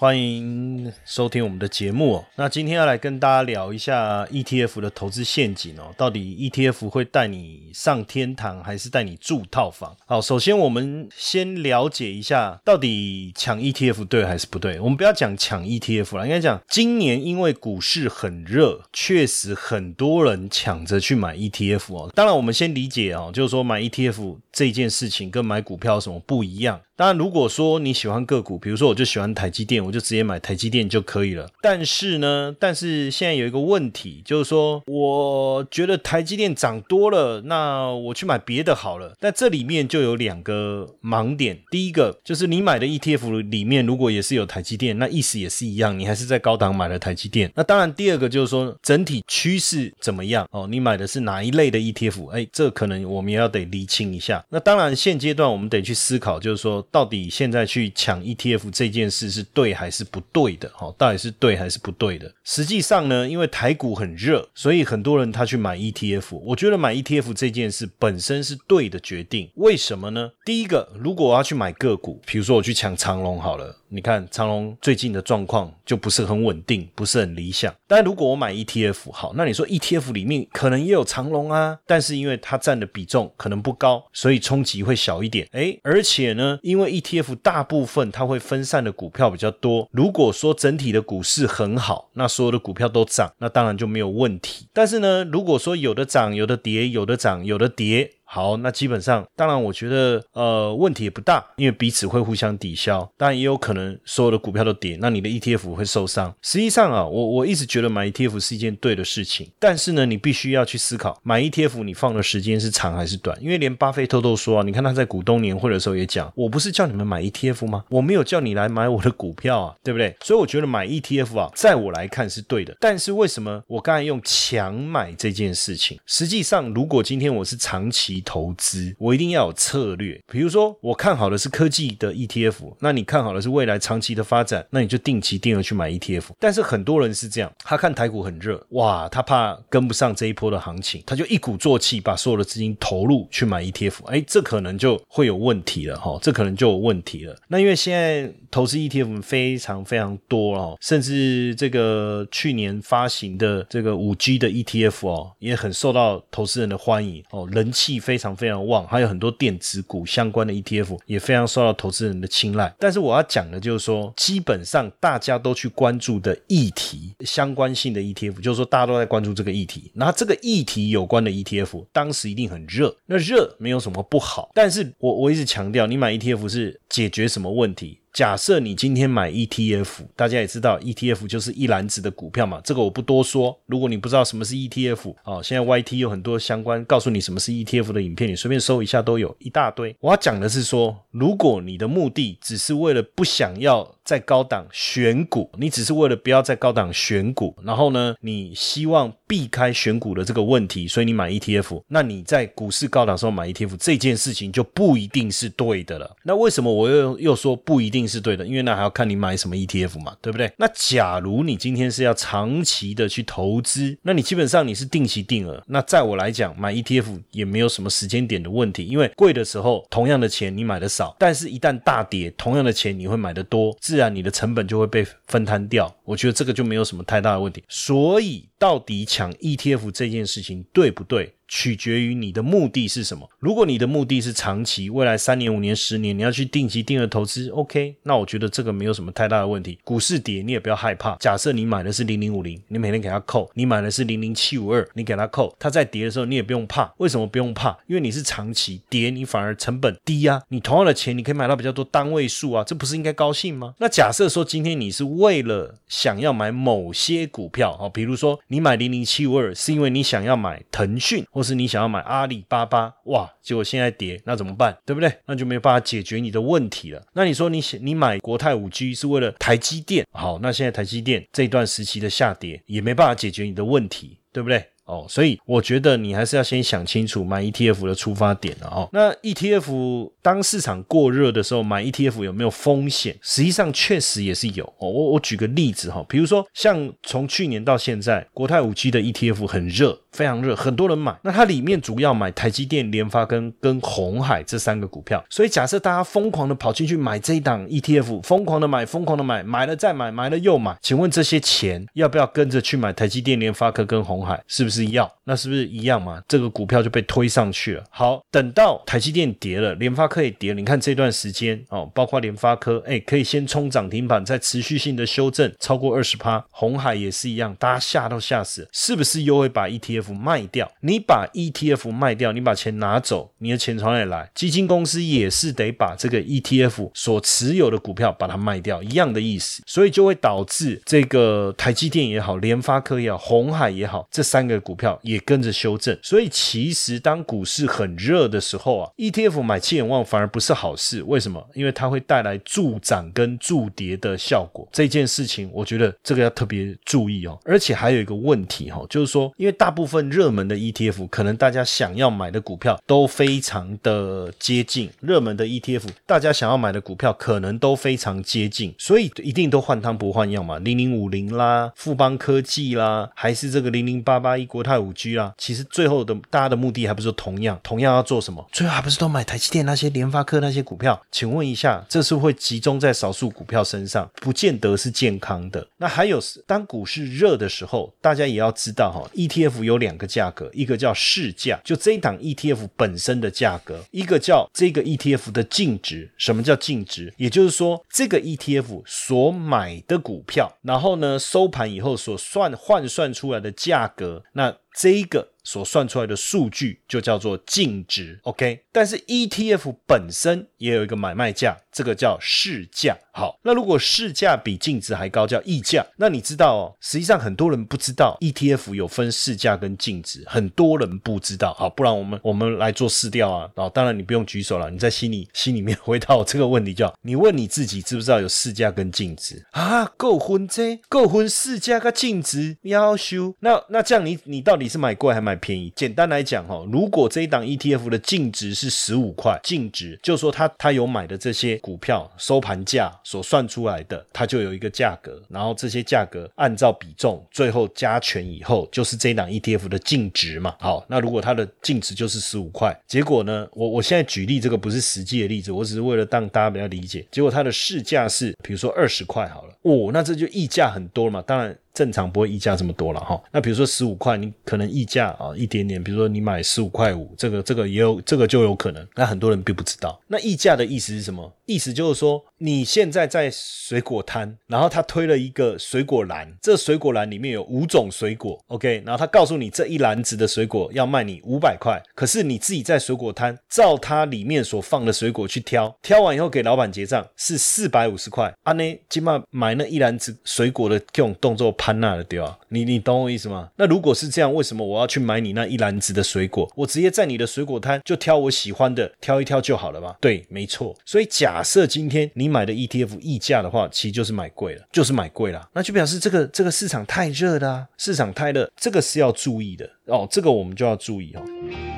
欢迎收听我们的节目哦。那今天要来跟大家聊一下 ETF 的投资陷阱哦。到底 ETF 会带你上天堂，还是带你住套房？好，首先我们先了解一下，到底抢 ETF 对还是不对？我们不要讲抢 ETF 了，应该讲今年因为股市很热，确实很多人抢着去买 ETF 哦。当然，我们先理解哦，就是说买 ETF 这件事情跟买股票有什么不一样？当然，如果说你喜欢个股，比如说我就喜欢台积电，我就直接买台积电就可以了。但是呢，但是现在有一个问题，就是说我觉得台积电涨多了，那我去买别的好了。但这里面就有两个盲点。第一个就是你买的 ETF 里面如果也是有台积电，那意思也是一样，你还是在高档买了台积电。那当然，第二个就是说整体趋势怎么样哦？你买的是哪一类的 ETF？哎，这可能我们也要得厘清一下。那当然，现阶段我们得去思考，就是说。到底现在去抢 ETF 这件事是对还是不对的？哈，到底是对还是不对的？实际上呢，因为台股很热，所以很多人他去买 ETF。我觉得买 ETF 这件事本身是对的决定。为什么呢？第一个，如果我要去买个股，比如说我去抢长龙好了。你看长隆最近的状况就不是很稳定，不是很理想。但如果我买 ETF，好，那你说 ETF 里面可能也有长隆啊，但是因为它占的比重可能不高，所以冲击会小一点。诶，而且呢，因为 ETF 大部分它会分散的股票比较多。如果说整体的股市很好，那所有的股票都涨，那当然就没有问题。但是呢，如果说有的涨，有的跌，有的涨，有的跌。好，那基本上，当然，我觉得，呃，问题也不大，因为彼此会互相抵消。当然，也有可能所有的股票都跌，那你的 ETF 会受伤。实际上啊，我我一直觉得买 ETF 是一件对的事情，但是呢，你必须要去思考，买 ETF 你放的时间是长还是短？因为连巴菲特都说啊，你看他在股东年会的时候也讲，我不是叫你们买 ETF 吗？我没有叫你来买我的股票啊，对不对？所以我觉得买 ETF 啊，在我来看是对的。但是为什么我刚才用强买这件事情？实际上，如果今天我是长期。投资我一定要有策略，比如说我看好的是科技的 ETF，那你看好的是未来长期的发展，那你就定期定额去买 ETF。但是很多人是这样，他看台股很热，哇，他怕跟不上这一波的行情，他就一鼓作气把所有的资金投入去买 ETF，哎，这可能就会有问题了哈，这可能就有问题了。那因为现在投资 ETF 非常非常多哦，甚至这个去年发行的这个五 G 的 ETF 哦，也很受到投资人的欢迎哦，人气非。常非常旺，还有很多电子股相关的 ETF 也非常受到投资人的青睐。但是我要讲的就是说，基本上大家都去关注的议题相关性的 ETF，就是说大家都在关注这个议题。那这个议题有关的 ETF，当时一定很热。那热没有什么不好，但是我我一直强调，你买 ETF 是解决什么问题？假设你今天买 ETF，大家也知道 ETF 就是一篮子的股票嘛，这个我不多说。如果你不知道什么是 ETF，哦，现在 YT 有很多相关告诉你什么是 ETF 的影片，你随便搜一下都有一大堆。我要讲的是说，如果你的目的只是为了不想要在高档选股，你只是为了不要在高档选股，然后呢，你希望避开选股的这个问题，所以你买 ETF，那你在股市高档时候买 ETF 这件事情就不一定是对的了。那为什么我又又说不一定？定是对的，因为那还要看你买什么 ETF 嘛，对不对？那假如你今天是要长期的去投资，那你基本上你是定期定额。那在我来讲，买 ETF 也没有什么时间点的问题，因为贵的时候同样的钱你买的少，但是一旦大跌，同样的钱你会买的多，自然你的成本就会被分摊掉。我觉得这个就没有什么太大的问题。所以到底抢 ETF 这件事情对不对？取决于你的目的是什么。如果你的目的是长期，未来三年、五年、十年，你要去定期定额投资，OK，那我觉得这个没有什么太大的问题。股市跌你也不要害怕。假设你买的是零零五零，你每天给它扣；你买的是零零七五二，你给它扣。它在跌的时候你也不用怕。为什么不用怕？因为你是长期跌，你反而成本低啊。你同样的钱，你可以买到比较多单位数啊，这不是应该高兴吗？那假设说今天你是为了想要买某些股票哦，比如说你买零零七五二是因为你想要买腾讯，或是你想要买阿里巴巴，哇，结果现在跌，那怎么办？对不对？那就没有办法解决你的问题了。那你说你你买国泰五 G 是为了台积电，好，那现在台积电这一段时期的下跌也没办法解决你的问题，对不对？哦，所以我觉得你还是要先想清楚买 ETF 的出发点哦。那 ETF 当市场过热的时候，买 ETF 有没有风险？实际上确实也是有哦。我我举个例子哈，比如说像从去年到现在，国泰五 G 的 ETF 很热，非常热，很多人买。那它里面主要买台积电、联发跟跟红海这三个股票。所以假设大家疯狂的跑进去买这一档 ETF，疯狂的买，疯狂的买，买了再买，买了又买，请问这些钱要不要跟着去买台积电、联发科跟红海？是不是？要那是不是一样嘛？这个股票就被推上去了。好，等到台积电跌了，联发科也跌了。你看这段时间哦，包括联发科，哎，可以先冲涨停板，再持续性的修正超过二十趴。红海也是一样，大家吓都吓死，是不是又会把 ETF 卖掉？你把 ETF 卖掉，你把钱拿走，你的钱从哪里来？基金公司也是得把这个 ETF 所持有的股票把它卖掉，一样的意思。所以就会导致这个台积电也好，联发科也好，红海也好，这三个股。票也跟着修正，所以其实当股市很热的时候啊，ETF 买气眼望反而不是好事。为什么？因为它会带来助涨跟助跌的效果。这件事情，我觉得这个要特别注意哦。而且还有一个问题哈，就是说，因为大部分份热门的 ETF，可能大家想要买的股票都非常的接近。热门的 ETF，大家想要买的股票可能都非常接近，所以一定都换汤不换药嘛。零零五零啦，富邦科技啦，还是这个零零八八一国。泰五 G 啦，其实最后的大家的目的还不是同样，同样要做什么？最后还不是都买台积电那些联发科那些股票？请问一下，这是会集中在少数股票身上，不见得是健康的。那还有，当股市热的时候，大家也要知道哈，ETF 有两个价格，一个叫市价，就这一档 ETF 本身的价格；一个叫这个 ETF 的净值。什么叫净值？也就是说，这个 ETF 所买的股票，然后呢收盘以后所算换算出来的价格，那这个。所算出来的数据就叫做净值，OK。但是 ETF 本身也有一个买卖价，这个叫市价。好，那如果市价比净值还高，叫溢价。那你知道哦，实际上很多人不知道 ETF 有分市价跟净值，很多人不知道。好，不然我们我们来做试调啊。哦，当然你不用举手了，你在心里心里面回答我这个问题，叫你问你自己知不知道有市价跟净值啊？够分这够分市价跟净值要修。那那这样你你到底是买贵还买？便宜，简单来讲哈，如果这一档 ETF 的净值是十五块，净值就说他他有买的这些股票收盘价所算出来的，它就有一个价格，然后这些价格按照比重最后加权以后，就是这一档 ETF 的净值嘛。好，那如果它的净值就是十五块，结果呢，我我现在举例这个不是实际的例子，我只是为了让大家比较理解。结果它的市价是比如说二十块好了，哦，那这就溢价很多了嘛，当然。正常不会溢价这么多了哈，那比如说十五块，你可能溢价啊一点点，比如说你买十五块五，这个这个也有这个就有可能，那很多人并不知道。那溢价的意思是什么？意思就是说你现在在水果摊，然后他推了一个水果篮，这水果篮里面有五种水果，OK，然后他告诉你这一篮子的水果要卖你五百块，可是你自己在水果摊照它里面所放的水果去挑，挑完以后给老板结账是四百五十块，啊呢，起码买那一篮子水果的这种动作。潘娜的对吧？你你懂我意思吗？那如果是这样，为什么我要去买你那一篮子的水果？我直接在你的水果摊就挑我喜欢的，挑一挑就好了嘛？对，没错。所以假设今天你买的 ETF 溢价的话，其实就是买贵了，就是买贵了，那就表示这个这个市场太热了，市场太热，这个是要注意的哦，这个我们就要注意哦。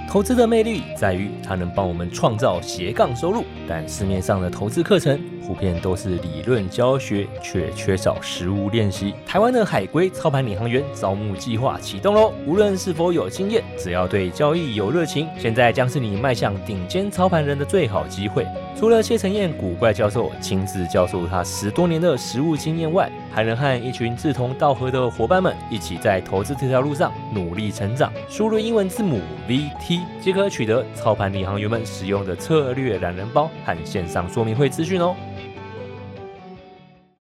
投资的魅力在于它能帮我们创造斜杠收入，但市面上的投资课程普遍都是理论教学，却缺少实物练习。台湾的海归操盘领航员招募计划启动喽！无论是否有经验，只要对交易有热情，现在将是你迈向顶尖操盘人的最好机会。除了谢承彦古怪教授亲自教授他十多年的实务经验外，还能和一群志同道合的伙伴们一起在投资这条路上努力成长。输入英文字母 VT 即可取得操盘领航员们使用的策略懒人包和线上说明会资讯哦。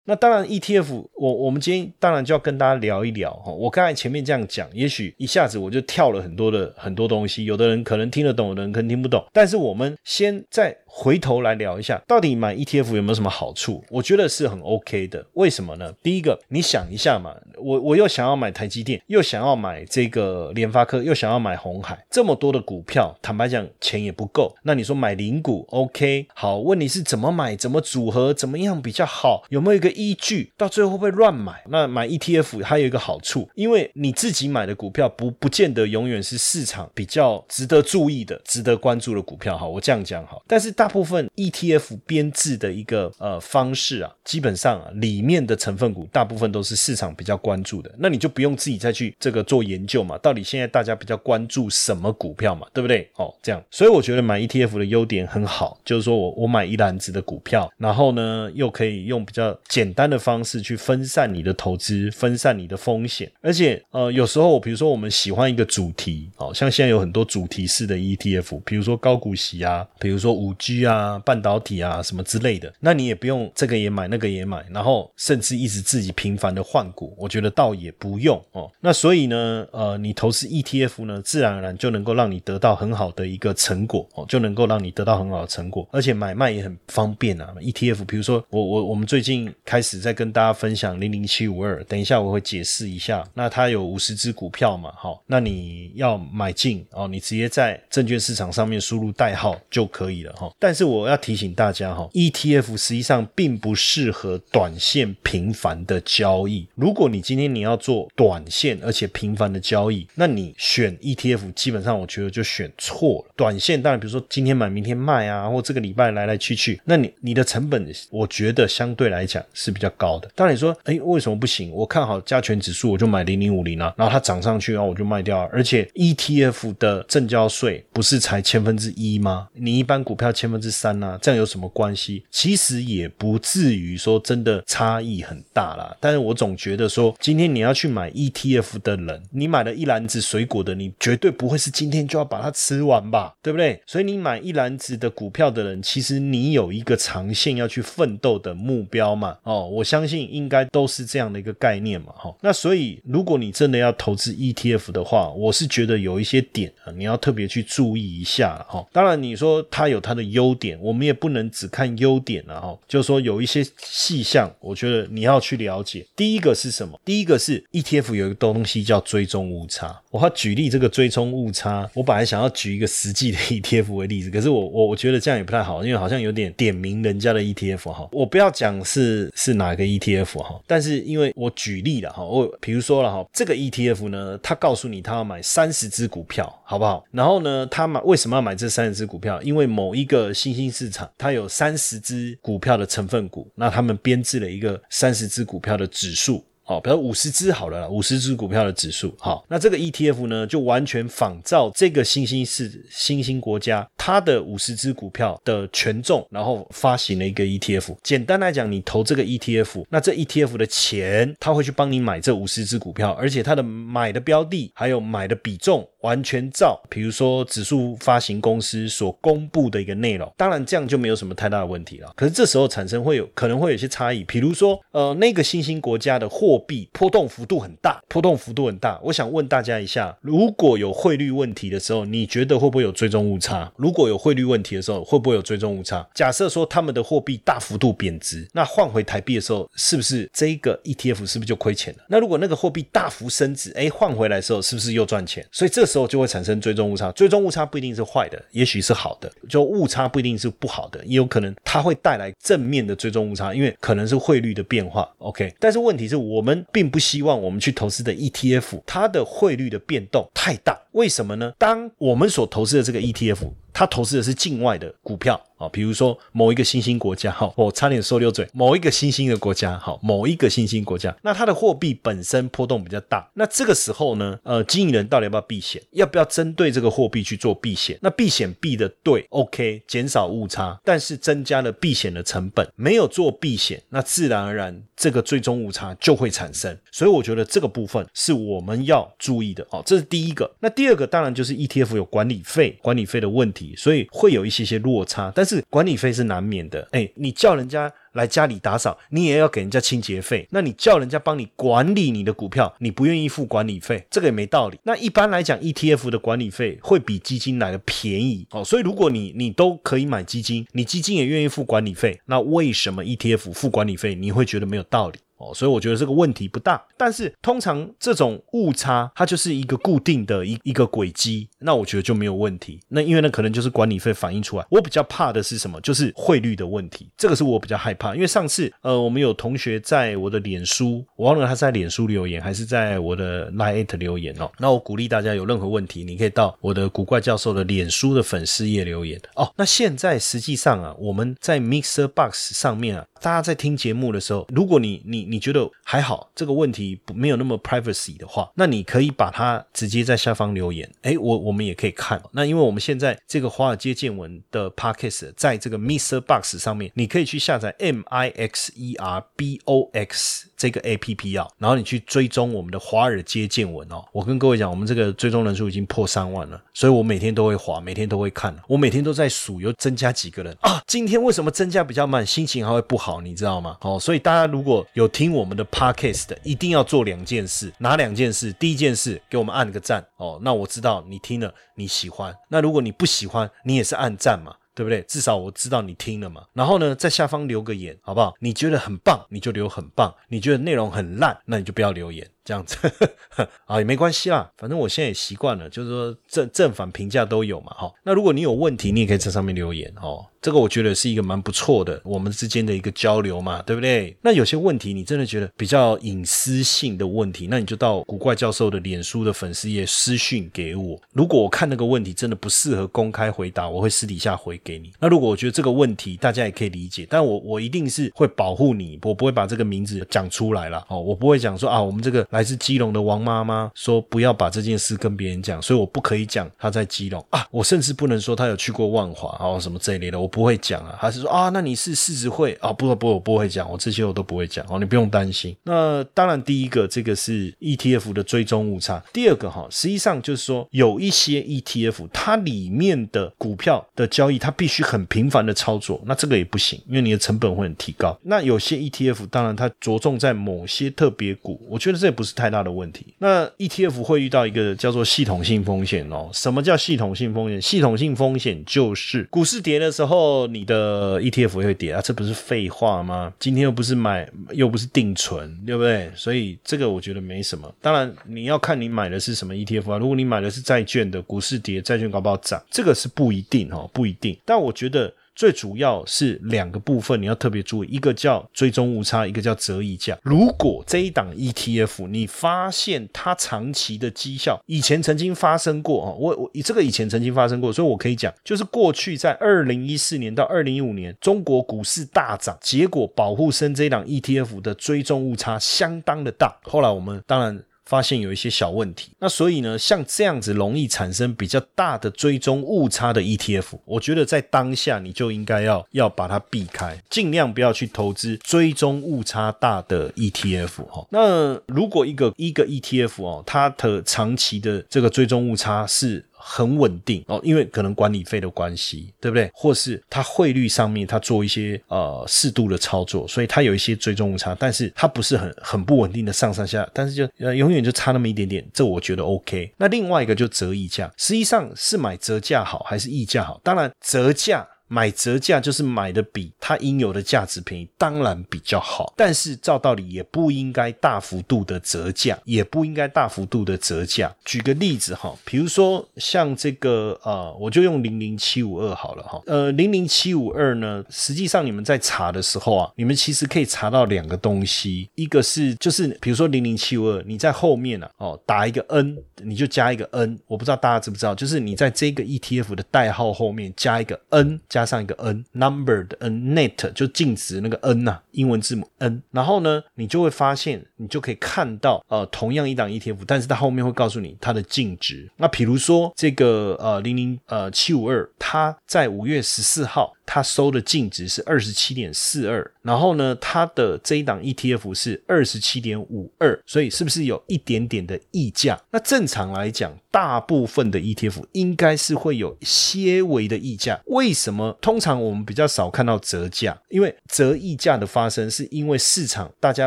那当然，ETF，我我们今天当然就要跟大家聊一聊哈。我刚才前面这样讲，也许一下子我就跳了很多的很多东西，有的人可能听得懂，有的人可能听不懂。但是我们先在回头来聊一下，到底买 ETF 有没有什么好处？我觉得是很 OK 的。为什么呢？第一个，你想一下嘛，我我又想要买台积电，又想要买这个联发科，又想要买红海，这么多的股票，坦白讲，钱也不够。那你说买零股 OK？好，问题是怎么买，怎么组合，怎么样比较好？有没有一个依据？到最后会不会乱买？那买 ETF 还有一个好处，因为你自己买的股票不不见得永远是市场比较值得注意的、值得关注的股票。哈，我这样讲哈。但是大部分 ETF 编制的一个呃方式啊，基本上啊里面的成分股大部分都是市场比较关注的，那你就不用自己再去这个做研究嘛。到底现在大家比较关注什么股票嘛？对不对？哦，这样，所以我觉得买 ETF 的优点很好，就是说我我买一篮子的股票，然后呢又可以用比较简单的方式去分散你的投资，分散你的风险。而且呃有时候比如说我们喜欢一个主题，哦，像现在有很多主题式的 ETF，比如说高股息啊，比如说五 G 啊、半导体啊什么之类的，那你也不用这个也买那个也买，然后甚至一直自己频繁的换股，我觉得倒也不用哦。那所以呢，呃，你投资 ETF 呢，自然而然就能够让你得到很好的一个成果哦，就能够让你得到很好的成果，而且买卖也很方便啊。ETF，比如说我我我们最近开始在跟大家分享零零七五二，等一下我会解释一下。那它有五十只股票嘛，好，那你要买进哦，你直接在证券市场上面输入代号就可以了哈。但是我要提醒大家哈，ETF 实际上并不适合短线频繁的交易。如果你今天你要做短线而且频繁的交易，那你选 ETF 基本上我觉得就选错了。短线当然比如说今天买明天卖啊，或这个礼拜来来去去，那你你的成本我觉得相对来讲是比较高的。当然你说哎为什么不行？我看好加权指数我就买零零五零啊，然后它涨上去然后我就卖掉，而且 ETF 的证交税不是才千分之一吗？你一般股票千分之三呐，这样有什么关系？其实也不至于说真的差异很大啦。但是我总觉得说，今天你要去买 ETF 的人，你买了一篮子水果的，你绝对不会是今天就要把它吃完吧？对不对？所以你买一篮子的股票的人，其实你有一个长线要去奋斗的目标嘛？哦，我相信应该都是这样的一个概念嘛？哈，那所以如果你真的要投资 ETF 的话，我是觉得有一些点啊，你要特别去注意一下哈。当然你说它有它的优优点，我们也不能只看优点了哈。就是说有一些细项，我觉得你要去了解。第一个是什么？第一个是 ETF 有一个东西叫追踪误差。我要举例这个追踪误差，我本来想要举一个实际的 ETF 为例子，可是我我我觉得这样也不太好，因为好像有点点名人家的 ETF 哈。我不要讲是是哪个 ETF 哈，但是因为我举例了哈，我比如说了哈，这个 ETF 呢，他告诉你他要买三十只股票，好不好？然后呢，他买为什么要买这三十只股票？因为某一个新兴市场，它有三十只股票的成分股，那他们编制了一个三十只股票的指数。哦，比如五十只好了，五十只股票的指数，好，那这个 ETF 呢，就完全仿照这个新兴市新兴国家它的五十只股票的权重，然后发行了一个 ETF。简单来讲，你投这个 ETF，那这 ETF 的钱，它会去帮你买这五十只股票，而且它的买的标的还有买的比重。完全照，比如说指数发行公司所公布的一个内容，当然这样就没有什么太大的问题了。可是这时候产生会有可能会有些差异，比如说呃那个新兴国家的货币波动幅度很大，波动幅度很大。我想问大家一下，如果有汇率问题的时候，你觉得会不会有追踪误差？如果有汇率问题的时候，会不会有追踪误差？假设说他们的货币大幅度贬值，那换回台币的时候，是不是这个 ETF 是不是就亏钱了？那如果那个货币大幅升值，哎换回来的时候是不是又赚钱？所以这时候就会产生追踪误差，追踪误差不一定是坏的，也许是好的。就误差不一定是不好的，也有可能它会带来正面的追踪误差，因为可能是汇率的变化。OK，但是问题是我们们并不希望我们去投资的 ETF 它的汇率的变动太大，为什么呢？当我们所投资的这个 ETF。它投资的是境外的股票啊，比如说某一个新兴国家，哈，我差点说溜嘴，某一个新兴的国家，好，某一个新兴国家，那它的货币本身波动比较大，那这个时候呢，呃，经营人到底要不要避险？要不要针对这个货币去做避险？那避险避的对，OK，减少误差，但是增加了避险的成本，没有做避险，那自然而然这个最终误差就会产生。所以我觉得这个部分是我们要注意的，哦，这是第一个。那第二个当然就是 ETF 有管理费，管理费的问题。所以会有一些些落差，但是是管理费是难免的。哎，你叫人家来家里打扫，你也要给人家清洁费。那你叫人家帮你管理你的股票，你不愿意付管理费，这个也没道理。那一般来讲，ETF 的管理费会比基金来的便宜哦。所以如果你你都可以买基金，你基金也愿意付管理费，那为什么 ETF 付管理费你会觉得没有道理？哦，所以我觉得这个问题不大，但是通常这种误差它就是一个固定的一一个轨迹，那我觉得就没有问题。那因为那可能就是管理费反映出来。我比较怕的是什么？就是汇率的问题，这个是我比较害怕。因为上次呃，我们有同学在我的脸书，我忘了他在脸书留言还是在我的 Line 留言哦。那我鼓励大家有任何问题，你可以到我的古怪教授的脸书的粉丝页留言哦。那现在实际上啊，我们在 Mixer Box 上面啊，大家在听节目的时候，如果你你你觉得还好，这个问题没有那么 privacy 的话，那你可以把它直接在下方留言。哎，我我们也可以看。那因为我们现在这个华尔街见闻的 podcast 在这个 Mixer Box 上面，你可以去下载 M I X E R B O X 这个 A P P 啊，然后你去追踪我们的华尔街见闻哦。我跟各位讲，我们这个追踪人数已经破三万了，所以我每天都会滑，每天都会看，我每天都在数有增加几个人啊。今天为什么增加比较慢，心情还会不好，好你知道吗？哦，所以大家如果有听我们的。Podcast 的一定要做两件事，哪两件事？第一件事，给我们按个赞哦，那我知道你听了你喜欢。那如果你不喜欢，你也是按赞嘛，对不对？至少我知道你听了嘛。然后呢，在下方留个言，好不好？你觉得很棒，你就留很棒；你觉得内容很烂，那你就不要留言。这样子 啊也没关系啦，反正我现在也习惯了，就是说正正反评价都有嘛，哈。那如果你有问题，你也可以在上面留言哦。这个我觉得是一个蛮不错的，我们之间的一个交流嘛，对不对？那有些问题你真的觉得比较隐私性的问题，那你就到古怪教授的脸书的粉丝页私讯给我。如果我看那个问题真的不适合公开回答，我会私底下回给你。那如果我觉得这个问题大家也可以理解，但我我一定是会保护你，我不会把这个名字讲出来了哦，我不会讲说啊，我们这个来自基隆的王妈妈说不要把这件事跟别人讲，所以我不可以讲她在基隆啊，我甚至不能说她有去过万华哦什么这一类的，我。不会讲啊，还是说啊？那你是狮子会啊？不不，我不会讲，我这些我都不会讲哦，你不用担心。那当然，第一个这个是 ETF 的追踪误差。第二个哈，实际上就是说有一些 ETF 它里面的股票的交易，它必须很频繁的操作，那这个也不行，因为你的成本会很提高。那有些 ETF 当然它着重在某些特别股，我觉得这也不不是太大的问题。那 ETF 会遇到一个叫做系统性风险哦。什么叫系统性风险？系统性风险就是股市跌的时候。你的 ETF 会跌啊？这不是废话吗？今天又不是买，又不是定存，对不对？所以这个我觉得没什么。当然你要看你买的是什么 ETF 啊。如果你买的是债券的，股市跌，债券搞不好涨，这个是不一定哈，不一定。但我觉得。最主要是两个部分，你要特别注意，一个叫追踪误差，一个叫折溢价。如果这一档 ETF 你发现它长期的绩效，以前曾经发生过啊，我我这个以前曾经发生过，所以我可以讲，就是过去在二零一四年到二零一五年，中国股市大涨，结果保护生这一档 ETF 的追踪误差相当的大。后来我们当然。发现有一些小问题，那所以呢，像这样子容易产生比较大的追踪误差的 ETF，我觉得在当下你就应该要要把它避开，尽量不要去投资追踪误差大的 ETF 哈。那如果一个一个 ETF 哦，它的长期的这个追踪误差是。很稳定哦，因为可能管理费的关系，对不对？或是它汇率上面它做一些呃适度的操作，所以它有一些追踪误差，但是它不是很很不稳定的上上下，但是就呃永远就差那么一点点，这我觉得 OK。那另外一个就折溢价，实际上是买折价好还是溢价好？当然折价。买折价就是买的比它应有的价值便宜，当然比较好。但是照道理也不应该大幅度的折价，也不应该大幅度的折价。举个例子哈，比如说像这个呃，我就用零零七五二好了哈。呃，零零七五二呢，实际上你们在查的时候啊，你们其实可以查到两个东西，一个是就是比如说零零七五二，你在后面啊哦打一个 N，你就加一个 N。我不知道大家知不知道，就是你在这个 ETF 的代号后面加一个 N 加。加上一个 n，number 的 n，net 就净值那个 n 呐，英文字母 n，然后呢，你就会发现，你就可以看到，呃，同样一档 ETF，但是它后面会告诉你它的净值。那比如说这个呃零零呃七五二，它在五月十四号。它收的净值是二十七点四二，然后呢，它的这一档 ETF 是二十七点五二，所以是不是有一点点的溢价？那正常来讲，大部分的 ETF 应该是会有些微的溢价。为什么？通常我们比较少看到折价，因为折溢价的发生是因为市场大家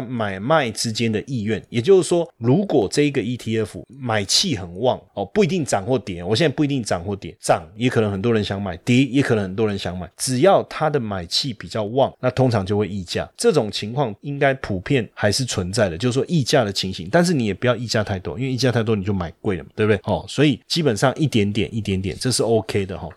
买卖之间的意愿。也就是说，如果这一个 ETF 买气很旺哦，不一定涨或跌。我现在不一定涨或跌，涨也可能很多人想买，跌也可能很多人想买。只只要它的买气比较旺，那通常就会溢价。这种情况应该普遍还是存在的，就是说溢价的情形。但是你也不要溢价太多，因为溢价太多你就买贵了嘛，对不对？哦，所以基本上一点点一点点，这是 OK 的哈。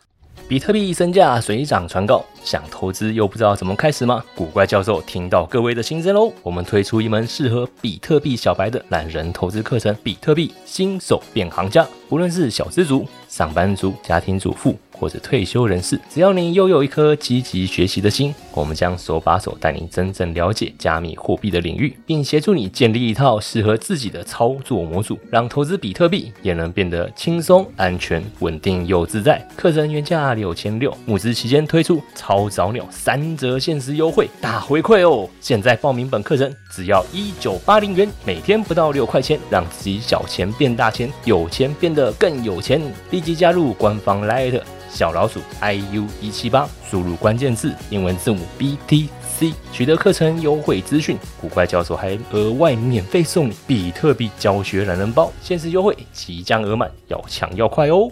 比特币身价水涨船高，想投资又不知道怎么开始吗？古怪教授听到各位的心声喽，我们推出一门适合比特币小白的懒人投资课程——比特币新手变行家。无论是小资族、上班族、家庭主妇。或者退休人士，只要你拥有一颗积极学习的心，我们将手把手带你真正了解加密货币的领域，并协助你建立一套适合自己的操作模组，让投资比特币也能变得轻松、安全、稳定又自在。课程原价六千六，募资期间推出超早鸟三折限时优惠，大回馈哦！现在报名本课程只要一九八零元，每天不到六块钱，让自己小钱变大钱，有钱变得更有钱。立即加入官方 Light。小老鼠 iu 一七八，输入关键字英文字母 BTC，取得课程优惠资讯。古怪教授还额外免费送你比特币教学懒人包，限时优惠即将额满，要抢要快哦！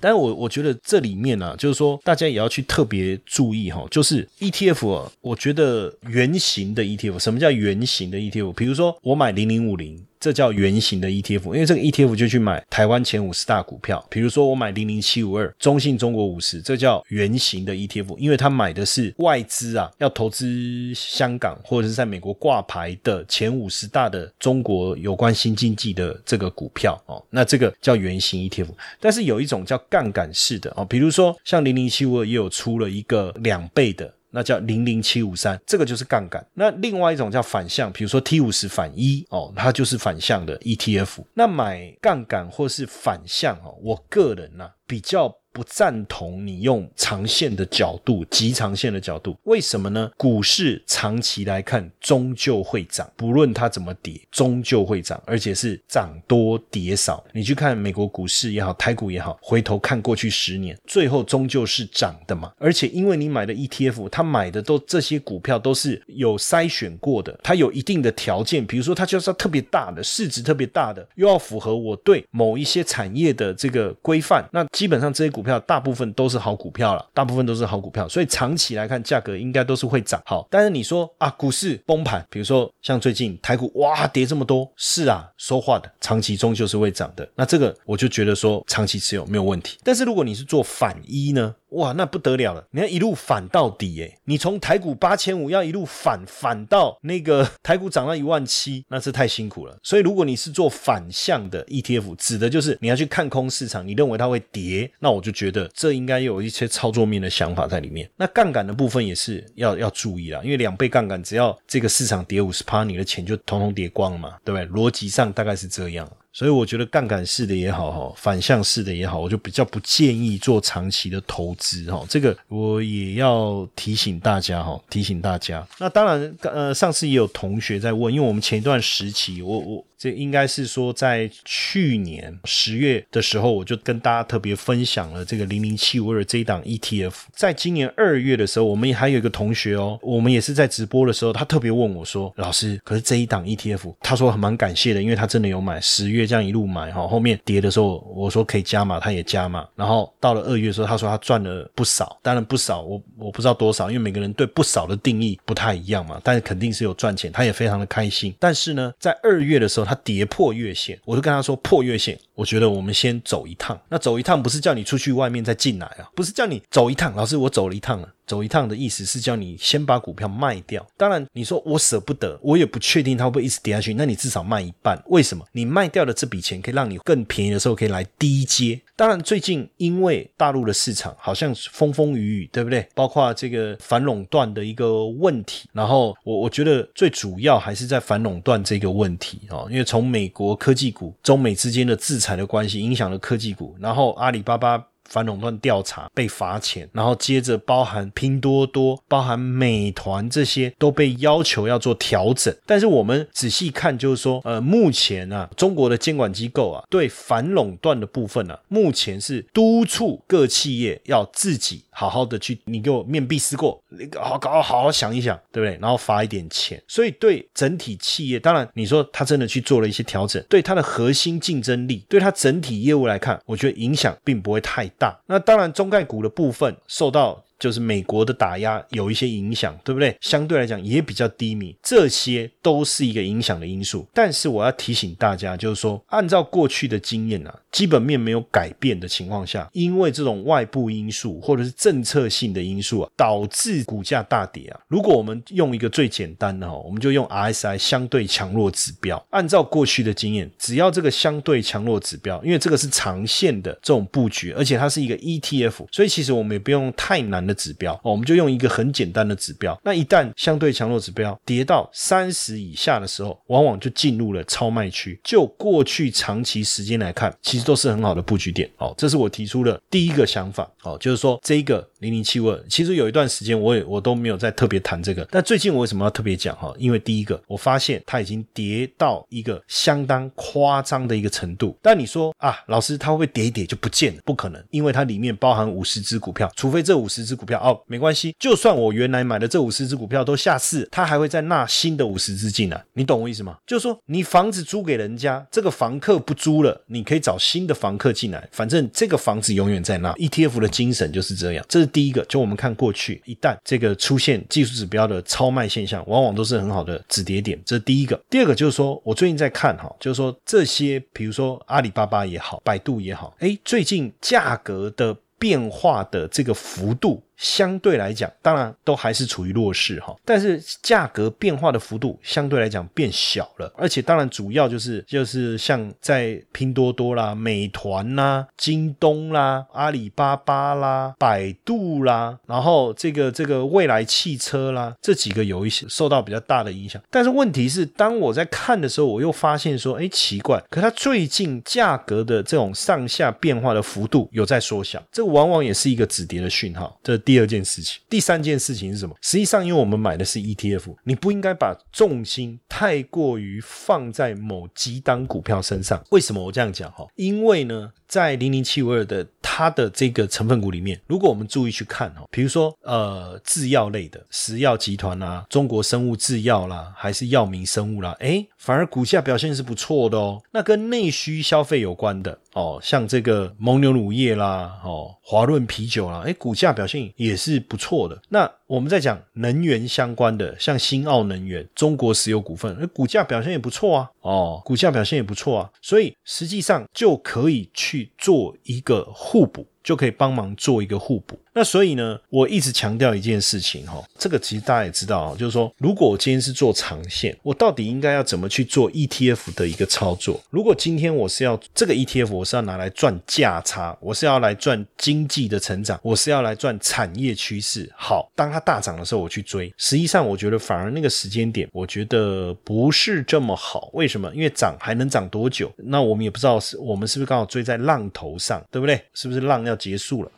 但我我觉得这里面呢，就是说大家也要去特别注意哈，就是 ETF，我觉得圆形的 ETF，什么叫圆形的 ETF？比如说我买零零五零。这叫圆形的 ETF，因为这个 ETF 就去买台湾前五十大股票。比如说我买零零七五二中信中国五十，这叫圆形的 ETF，因为它买的是外资啊，要投资香港或者是在美国挂牌的前五十大的中国有关新经济的这个股票哦，那这个叫圆形 ETF。但是有一种叫杠杆式的哦，比如说像零零七五二也有出了一个两倍的。那叫零零七五三，这个就是杠杆。那另外一种叫反向，比如说 T 五十反一哦，它就是反向的 ETF。那买杠杆或是反向哦，我个人呢比较。不赞同你用长线的角度，极长线的角度，为什么呢？股市长期来看终究会涨，不论它怎么跌，终究会涨，而且是涨多跌少。你去看美国股市也好，台股也好，回头看过去十年，最后终究是涨的嘛。而且因为你买的 ETF，它买的都这些股票都是有筛选过的，它有一定的条件，比如说它就是要特别大的市值，特别大的，又要符合我对某一些产业的这个规范。那基本上这些股票大部分都是好股票了，大部分都是好股票，所以长期来看价格应该都是会涨。好，但是你说啊，股市崩盘，比如说像最近台股哇跌这么多，是啊，说话的，长期终究是会涨的。那这个我就觉得说长期持有没有问题。但是如果你是做反一呢？哇，那不得了了！你要一路反到底诶，你从台股八千五要一路反反到那个 台股涨到一万七，那是太辛苦了。所以如果你是做反向的 ETF，指的就是你要去看空市场，你认为它会跌，那我就觉得这应该有一些操作面的想法在里面。那杠杆的部分也是要要注意啦，因为两倍杠杆，只要这个市场跌五十趴，你的钱就统统跌光嘛，对不对？逻辑上大概是这样。所以我觉得杠杆式的也好哈，反向式的也好，我就比较不建议做长期的投资哈。这个我也要提醒大家哈，提醒大家。那当然，呃，上次也有同学在问，因为我们前一段时期，我我。这应该是说，在去年十月的时候，我就跟大家特别分享了这个零零七五二这一档 ETF。在今年二月的时候，我们还有一个同学哦，我们也是在直播的时候，他特别问我说：“老师，可是这一档 ETF，他说很蛮感谢的，因为他真的有买，十月这样一路买哈，后面跌的时候，我说可以加码，他也加码。然后到了二月的时候，他说他赚了不少，当然不少，我我不知道多少，因为每个人对不少的定义不太一样嘛，但是肯定是有赚钱，他也非常的开心。但是呢，在二月的时候，他跌破月线，我就跟他说破月线，我觉得我们先走一趟。那走一趟不是叫你出去外面再进来啊，不是叫你走一趟。老师，我走了一趟了。走一趟的意思是叫你先把股票卖掉。当然，你说我舍不得，我也不确定它会不会一直跌下去。那你至少卖一半。为什么？你卖掉的这笔钱可以让你更便宜的时候可以来低接。当然，最近因为大陆的市场好像风风雨雨，对不对？包括这个反垄断的一个问题。然后我我觉得最主要还是在反垄断这个问题哦，因为从美国科技股中美之间的制裁的关系影响了科技股，然后阿里巴巴。反垄断调查被罚钱，然后接着包含拼多多、包含美团这些都被要求要做调整。但是我们仔细看，就是说，呃，目前啊，中国的监管机构啊，对反垄断的部分呢，目前是督促各企业要自己好好的去，你给我面壁思过，你好搞好好想一想，对不对？然后罚一点钱。所以对整体企业，当然你说他真的去做了一些调整，对它的核心竞争力，对它整体业务来看，我觉得影响并不会太大。那当然，中概股的部分受到。就是美国的打压有一些影响，对不对？相对来讲也比较低迷，这些都是一个影响的因素。但是我要提醒大家，就是说，按照过去的经验啊，基本面没有改变的情况下，因为这种外部因素或者是政策性的因素啊，导致股价大跌啊。如果我们用一个最简单的哈，我们就用 RSI 相对强弱指标。按照过去的经验，只要这个相对强弱指标，因为这个是长线的这种布局，而且它是一个 ETF，所以其实我们也不用太难的。指标哦，我们就用一个很简单的指标。那一旦相对强弱指标跌到三十以下的时候，往往就进入了超卖区。就过去长期时间来看，其实都是很好的布局点。哦，这是我提出的第一个想法。哦，就是说这个零零七二，其实有一段时间我也我都没有再特别谈这个。但最近我为什么要特别讲？哈，因为第一个我发现它已经跌到一个相当夸张的一个程度。但你说啊，老师它会不会跌一跌就不见了？不可能，因为它里面包含五十只股票，除非这五十只股。票哦，没关系，就算我原来买的这五十只股票都下市，它还会再纳新的五十只进来，你懂我意思吗？就是说，你房子租给人家，这个房客不租了，你可以找新的房客进来，反正这个房子永远在那。ETF 的精神就是这样，这是第一个。就我们看过去，一旦这个出现技术指标的超卖现象，往往都是很好的止跌点，这是第一个。第二个就是说我最近在看哈，就是说这些，比如说阿里巴巴也好，百度也好，哎，最近价格的变化的这个幅度。相对来讲，当然都还是处于弱势哈，但是价格变化的幅度相对来讲变小了，而且当然主要就是就是像在拼多多啦、美团啦、京东啦、阿里巴巴啦、百度啦，然后这个这个未来汽车啦这几个有一些受到比较大的影响。但是问题是，当我在看的时候，我又发现说，哎，奇怪，可它最近价格的这种上下变化的幅度有在缩小，这往往也是一个止跌的讯号。这第第二件事情，第三件事情是什么？实际上，因为我们买的是 ETF，你不应该把重心太过于放在某几档股票身上。为什么我这样讲？哈，因为呢，在零零七五二的它的这个成分股里面，如果我们注意去看哈，比如说呃，制药类的石药集团啦、中国生物制药啦，还是药明生物啦，哎，反而股价表现是不错的哦。那跟内需消费有关的。哦，像这个蒙牛乳业啦，哦，华润啤酒啦，哎，股价表现也是不错的。那我们在讲能源相关的，像新奥能源、中国石油股份，哎，股价表现也不错啊。哦，股价表现也不错啊，所以实际上就可以去做一个互补。就可以帮忙做一个互补。那所以呢，我一直强调一件事情哈，这个其实大家也知道啊，就是说，如果我今天是做长线，我到底应该要怎么去做 ETF 的一个操作？如果今天我是要这个 ETF，我是要拿来赚价差，我是要来赚经济的成长，我是要来赚产业趋势。好，当它大涨的时候，我去追。实际上，我觉得反而那个时间点，我觉得不是这么好。为什么？因为涨还能涨多久？那我们也不知道是我们是不是刚好追在浪头上，对不对？是不是浪要？结束了，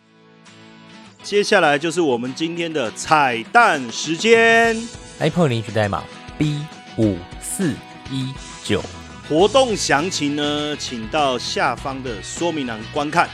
接下来就是我们今天的彩蛋时间。Apple 领取代码 B 五四一九，活动详情呢，请到下方的说明栏观看。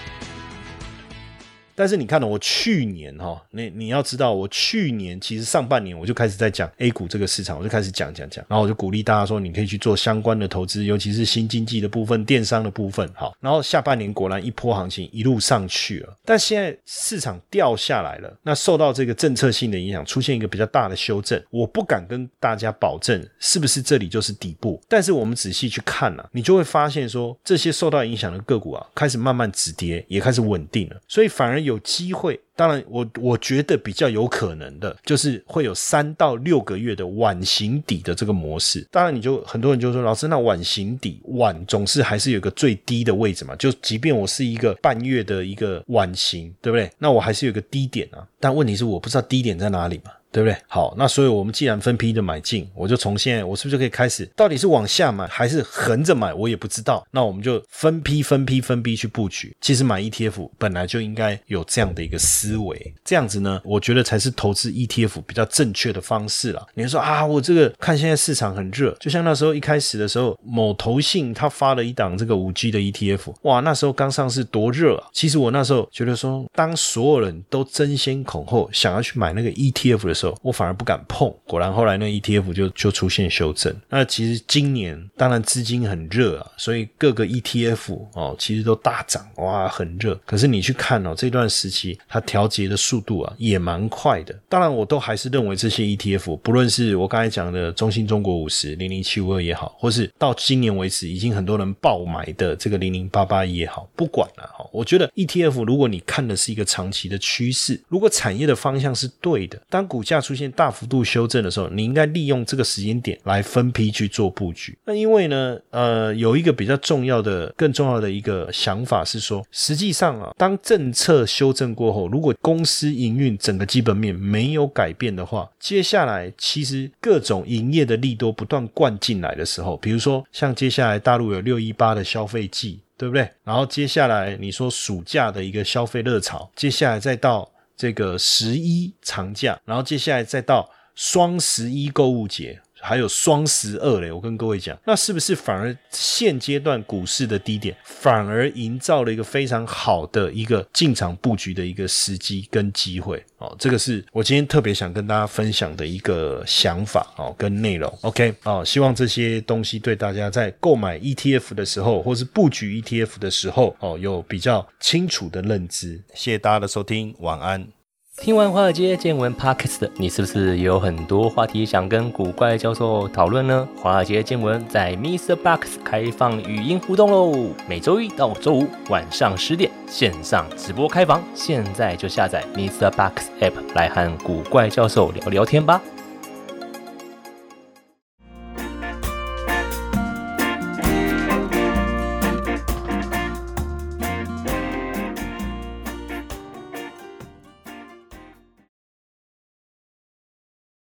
但是你看呢，我去年哈，你你要知道，我去年其实上半年我就开始在讲 A 股这个市场，我就开始讲讲讲，然后我就鼓励大家说，你可以去做相关的投资，尤其是新经济的部分、电商的部分，好。然后下半年果然一波行情一路上去了，但现在市场掉下来了，那受到这个政策性的影响，出现一个比较大的修正，我不敢跟大家保证是不是这里就是底部，但是我们仔细去看呢，你就会发现说，这些受到影响的个股啊，开始慢慢止跌，也开始稳定了，所以反而。有机会，当然，我我觉得比较有可能的，就是会有三到六个月的晚形底的这个模式。当然，你就很多人就说，老师，那晚形底晚总是还是有个最低的位置嘛？就即便我是一个半月的一个晚形，对不对？那我还是有个低点啊。但问题是，我不知道低点在哪里嘛。对不对？好，那所以我们既然分批的买进，我就从现在我是不是就可以开始？到底是往下买还是横着买，我也不知道。那我们就分批、分批、分批去布局。其实买 ETF 本来就应该有这样的一个思维，这样子呢，我觉得才是投资 ETF 比较正确的方式了。你说啊，我这个看现在市场很热，就像那时候一开始的时候，某投信他发了一档这个五 G 的 ETF，哇，那时候刚上市多热啊！其实我那时候觉得说，当所有人都争先恐后想要去买那个 ETF 的时候，我反而不敢碰。果然后来那 ETF 就就出现修正。那其实今年当然资金很热啊，所以各个 ETF 哦，其实都大涨，哇，很热。可是你去看哦，这段时期它调节的速度啊，也蛮快的。当然，我都还是认为这些 ETF，不论是我刚才讲的中兴中国五十零零七五二也好，或是到今年为止已经很多人爆买的这个零零八八也好，不管了哈。我觉得 ETF 如果你看的是一个长期的趋势，如果产业的方向是对的，当股价出现大幅度修正的时候，你应该利用这个时间点来分批去做布局。那因为呢，呃，有一个比较重要的、更重要的一个想法是说，实际上啊，当政策修正过后，如果公司营运整个基本面没有改变的话，接下来其实各种营业的利多不断灌进来的时候，比如说像接下来大陆有六一八的消费季，对不对？然后接下来你说暑假的一个消费热潮，接下来再到这个十一长假，然后接下来再到双十一购物节。还有双十二嘞，我跟各位讲，那是不是反而现阶段股市的低点，反而营造了一个非常好的一个进场布局的一个时机跟机会哦？这个是我今天特别想跟大家分享的一个想法哦，跟内容。OK 哦，希望这些东西对大家在购买 ETF 的时候，或是布局 ETF 的时候哦，有比较清楚的认知。谢谢大家的收听，晚安。听完华尔街见闻 Podcast，你是不是也有很多话题想跟古怪教授讨论呢？华尔街见闻在 Mr. Box 开放语音互动喽，每周一到周五晚上十点线上直播开房，现在就下载 Mr. Box App 来和古怪教授聊聊天吧。